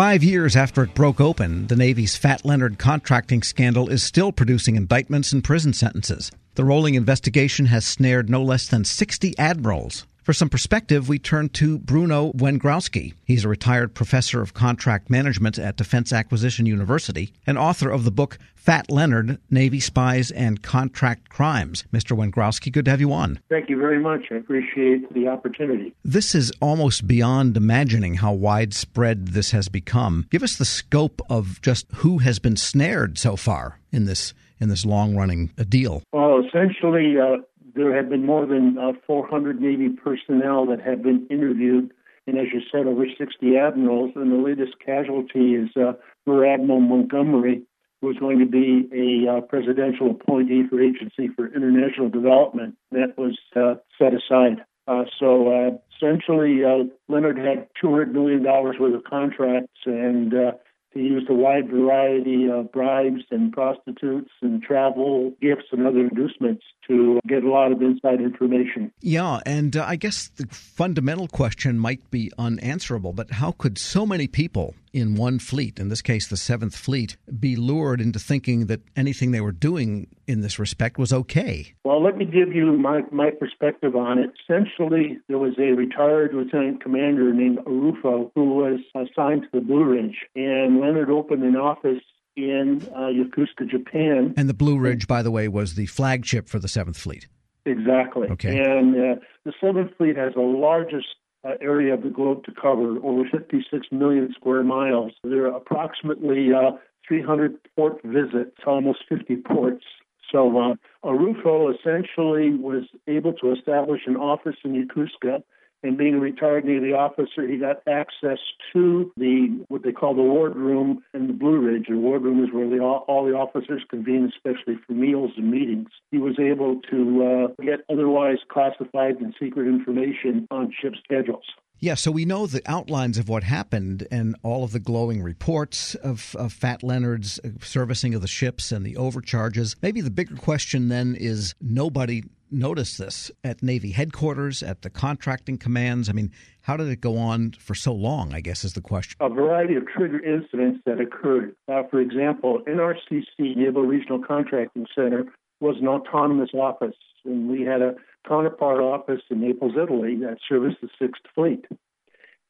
Five years after it broke open, the Navy's Fat Leonard contracting scandal is still producing indictments and prison sentences. The rolling investigation has snared no less than 60 admirals. For some perspective, we turn to Bruno Wengrowski. He's a retired professor of contract management at Defense Acquisition University and author of the book Fat Leonard Navy Spies and Contract Crimes. Mr. Wengrowski, good to have you on. Thank you very much. I appreciate the opportunity. This is almost beyond imagining how widespread this has become. Give us the scope of just who has been snared so far in this in this long running deal. Well, essentially, uh, there have been more than uh, 400 Navy personnel that have been interviewed, and as you said, over 60 admirals. And the latest casualty is uh, Rear Admiral Montgomery, who is going to be a uh, presidential appointee for Agency for International Development. That was uh, set aside. Uh, so uh, essentially, uh, Leonard had $200 million worth of contracts, and uh, he used a wide variety of bribes and prostitutes and travel gifts and other inducements to get a lot of inside information. Yeah, and uh, I guess the fundamental question might be unanswerable, but how could so many people in one fleet, in this case the Seventh Fleet, be lured into thinking that anything they were doing in this respect was okay? Well, let me give you my, my perspective on it. Essentially, there was a retired lieutenant commander named Aruffo who was assigned to the Blue Ridge, and Leonard opened an office in uh, Yokosuka, Japan. And the Blue Ridge, by the way, was the flagship for the Seventh Fleet. Exactly. Okay. And uh, the Seventh Fleet has the largest uh, area of the globe to cover, over 56 million square miles. There are approximately uh, 300 port visits, almost 50 ports. So uh, Aruffo essentially was able to establish an office in Yokosuka and being a retired Navy officer, he got access to the what they call the wardroom in the Blue Ridge. The wardroom is where the, all, all the officers convene, especially for meals and meetings. He was able to uh, get otherwise classified and secret information on ship schedules. Yeah, so we know the outlines of what happened and all of the glowing reports of, of, Fat Leonard's servicing of the ships and the overcharges. Maybe the bigger question then is nobody noticed this at Navy headquarters, at the contracting commands. I mean, how did it go on for so long, I guess is the question. A variety of trigger incidents that occurred. Uh, for example, NRCC, Naval Regional Contracting Center, was an autonomous office, and we had a counterpart office in Naples, Italy, that serviced the Sixth Fleet.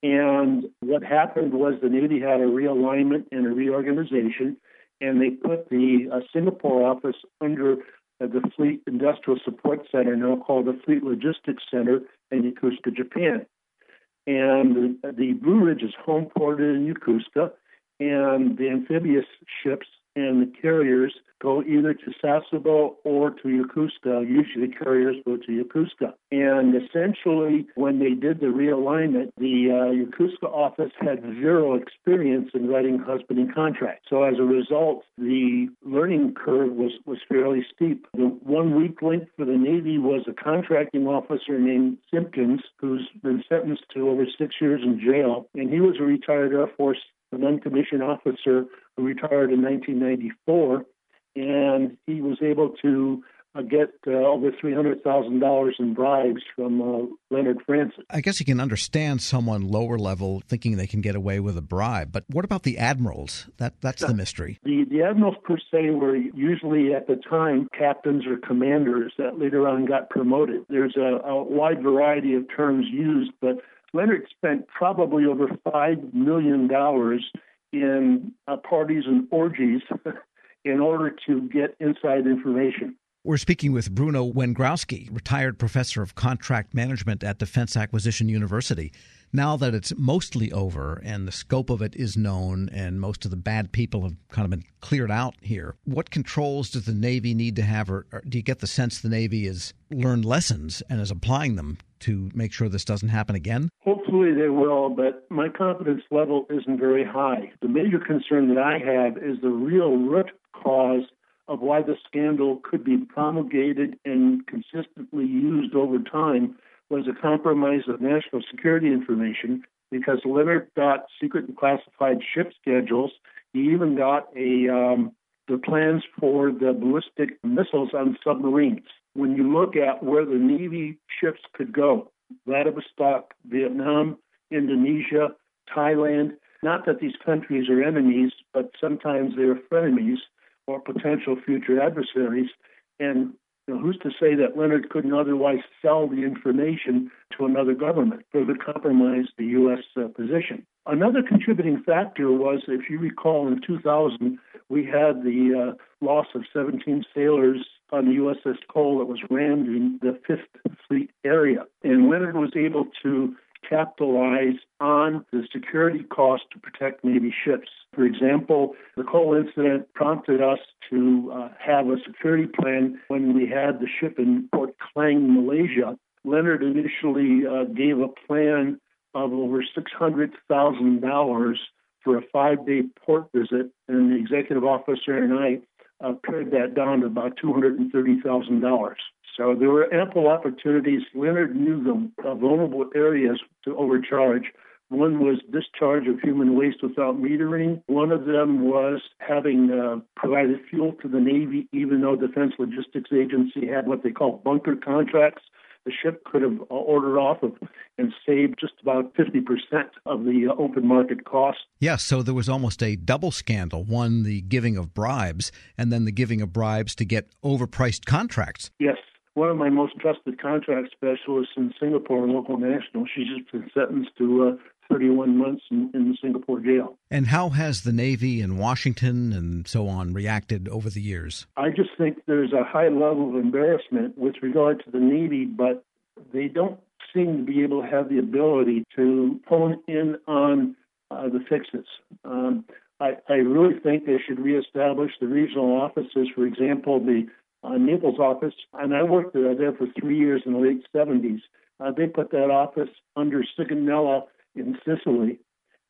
And what happened was the Navy had a realignment and a reorganization, and they put the uh, Singapore office under uh, the Fleet Industrial Support Center, now called the Fleet Logistics Center in Yokosuka, Japan. And the, the Blue Ridge is home ported in Yokosuka, and the amphibious ships and the carriers go either to Sasebo or to Yokosuka. Usually the carriers go to Yokosuka. And essentially, when they did the realignment, the uh, Yokosuka office had zero experience in writing husbanding contracts. So as a result, the learning curve was, was fairly steep. The one weak link for the Navy was a contracting officer named Simpkins, who's been sentenced to over six years in jail. And he was a retired Air Force an uncommissioned officer who retired in 1994, and he was able to uh, get uh, over $300,000 in bribes from uh, Leonard Francis. I guess you can understand someone lower level thinking they can get away with a bribe, but what about the admirals? That That's the mystery. The, the admirals, per se, were usually at the time captains or commanders that later on got promoted. There's a, a wide variety of terms used, but Leonard spent probably over $5 million in uh, parties and orgies in order to get inside information. We're speaking with Bruno Wengrowski, retired professor of contract management at Defense Acquisition University. Now that it's mostly over and the scope of it is known and most of the bad people have kind of been cleared out here, what controls does the Navy need to have, or, or do you get the sense the Navy has learned lessons and is applying them to make sure this doesn't happen again? Hopefully they will, but my confidence level isn't very high. The major concern that I have is the real root cause of why the scandal could be promulgated and consistently used over time was a compromise of national security information because Leonard got secret and classified ship schedules. He even got a um, the plans for the ballistic missiles on submarines. When you look at where the Navy ships could go, Vladivostok, Vietnam, Indonesia, Thailand, Not that these countries are enemies, but sometimes they're frenemies or potential future adversaries. And you know, who's to say that Leonard couldn't otherwise sell the information to another government, further compromise the U.S. Uh, position? Another contributing factor was, if you recall, in 2000, we had the uh, loss of 17 sailors on the USS Cole that was rammed in the Fifth Fleet area. And Leonard was able to capitalize on the security cost to protect Navy ships. For example, the Cole incident prompted us to uh, have a security plan when we had the ship in Port Klang, Malaysia. Leonard initially uh, gave a plan of over $600,000 for a five day port visit, and the executive officer and I uh, pared that down to about $230,000. So there were ample opportunities. Leonard knew the uh, vulnerable areas to overcharge. One was discharge of human waste without metering. One of them was having uh, provided fuel to the Navy, even though Defense Logistics Agency had what they call bunker contracts the ship could have ordered off of and saved just about 50% of the uh, open market cost. Yes, so there was almost a double scandal one, the giving of bribes, and then the giving of bribes to get overpriced contracts. Yes. One of my most trusted contract specialists in Singapore, local national, she's just been sentenced to uh, 31 months in, in the Singapore jail. And how has the Navy in Washington and so on reacted over the years? I just think there's a high level of embarrassment with regard to the Navy, but they don't seem to be able to have the ability to hone in on uh, the fixes. Um, I, I, really think they should reestablish the regional offices. For example, the uh, Naples office, and I worked there, there for three years in the late 70s. Uh, they put that office under Sigonella in Sicily.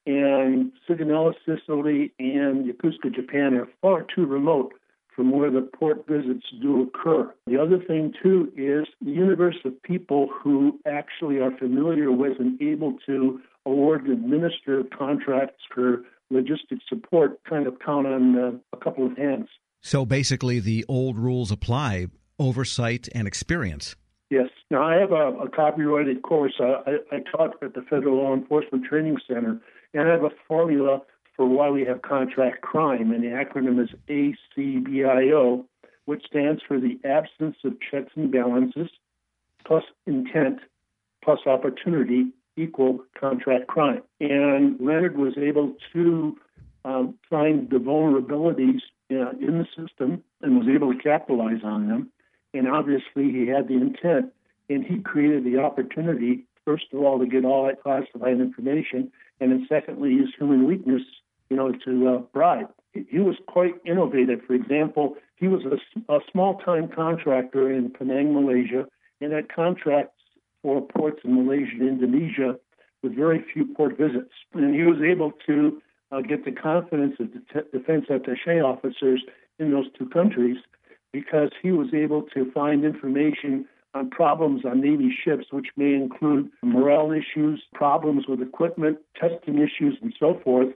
And Sigonella, Sicily, and Yokosuka, Japan are far too remote from where the port visits do occur. The other thing, too, is the universe of people who actually are familiar with and able to award and administer contracts for logistics support kind of count on uh, a couple of hands. So basically, the old rules apply oversight and experience. Yes. Now, I have a, a copyrighted course. I, I taught at the Federal Law Enforcement Training Center, and I have a formula for why we have contract crime, and the acronym is ACBIO, which stands for the absence of checks and balances plus intent plus opportunity equal contract crime. And Leonard was able to um, find the vulnerabilities uh, in the system and was able to capitalize on them and obviously, he had the intent, and he created the opportunity, first of all, to get all that classified information, and then secondly, use human weakness, you know, to uh, bribe. He was quite innovative. For example, he was a, a small-time contractor in Penang, Malaysia, and had contracts for ports in Malaysia and Indonesia with very few port visits. And he was able to uh, get the confidence of the defense attaché officers in those two countries because he was able to find information on problems on Navy ships, which may include morale issues, problems with equipment, testing issues, and so forth.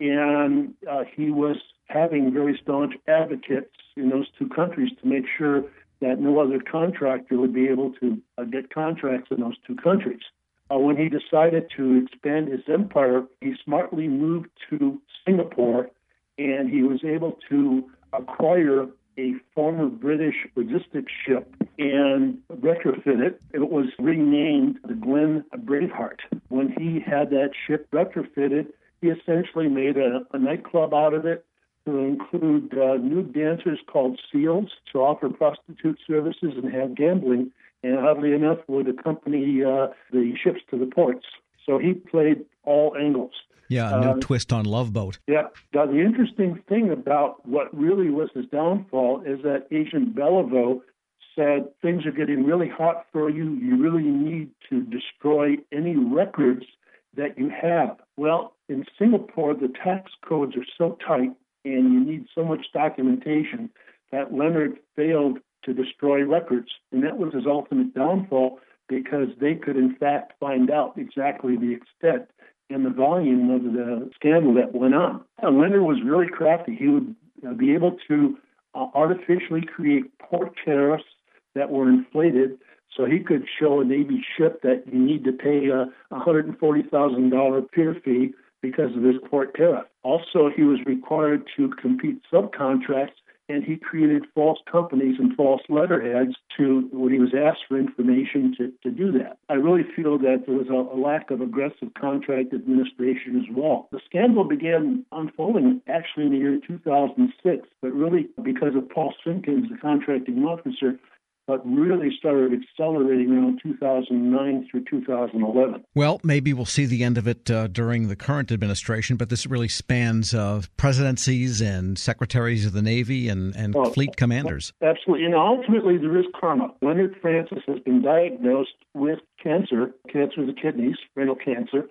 And uh, he was having very staunch advocates in those two countries to make sure that no other contractor would be able to uh, get contracts in those two countries. Uh, when he decided to expand his empire, he smartly moved to Singapore and he was able to acquire a former British logistics ship and retrofit it. It was renamed the Glen Braveheart. When he had that ship retrofitted, he essentially made a, a nightclub out of it to include uh, nude dancers called SEALs to offer prostitute services and have gambling, and oddly enough, would accompany uh, the ships to the ports. So he played all angles. Yeah, a new um, twist on Love Boat. Yeah. Now, the interesting thing about what really was his downfall is that Agent Beliveau said things are getting really hot for you. You really need to destroy any records that you have. Well, in Singapore, the tax codes are so tight and you need so much documentation that Leonard failed to destroy records. And that was his ultimate downfall because they could, in fact, find out exactly the extent and the volume of the scandal that went on. And Leonard was really crafty. He would uh, be able to uh, artificially create port tariffs that were inflated so he could show a Navy ship that you need to pay a $140,000 pier fee because of this port tariff. Also, he was required to compete subcontracts and he created false companies and false letterheads to when he was asked for information to, to do that. I really feel that there was a, a lack of aggressive contract administration as well. The scandal began unfolding actually in the year 2006, but really because of Paul Simpkins, the contracting officer, but really started accelerating around 2009 through 2011. Well, maybe we'll see the end of it uh, during the current administration, but this really spans uh, presidencies and secretaries of the Navy and, and oh, fleet commanders. Absolutely. And ultimately, there is karma. Leonard Francis has been diagnosed with cancer, cancer of the kidneys, renal cancer.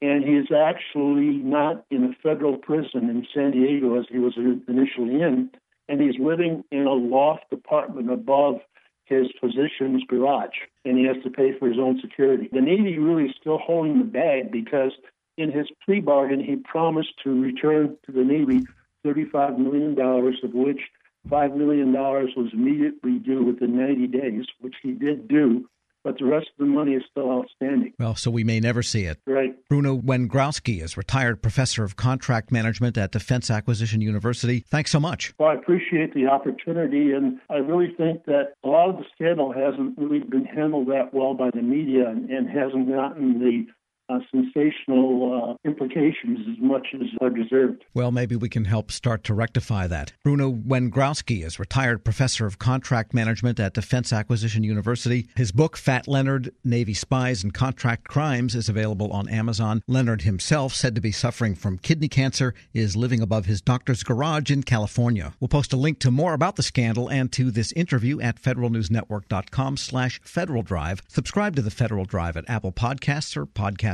And he is actually not in a federal prison in San Diego as he was initially in, and he's living in a loft apartment above his physician's garage, and he has to pay for his own security. The Navy really is still holding the bag because in his plea bargain, he promised to return to the Navy $35 million, of which $5 million was immediately due within 90 days, which he did do but the rest of the money is still outstanding. Well, so we may never see it. Right. Bruno Wengrowski is retired professor of contract management at Defense Acquisition University. Thanks so much. Well, I appreciate the opportunity, and I really think that a lot of the scandal hasn't really been handled that well by the media and, and hasn't gotten the uh, sensational uh, implications as much as are deserved. Well, maybe we can help start to rectify that. Bruno Wengrowski is retired professor of contract management at Defense Acquisition University. His book, Fat Leonard Navy Spies and Contract Crimes, is available on Amazon. Leonard himself, said to be suffering from kidney cancer, is living above his doctor's garage in California. We'll post a link to more about the scandal and to this interview at federalnewsnetwork.com slash Federal Drive. Subscribe to the Federal Drive at Apple Podcasts or Podcast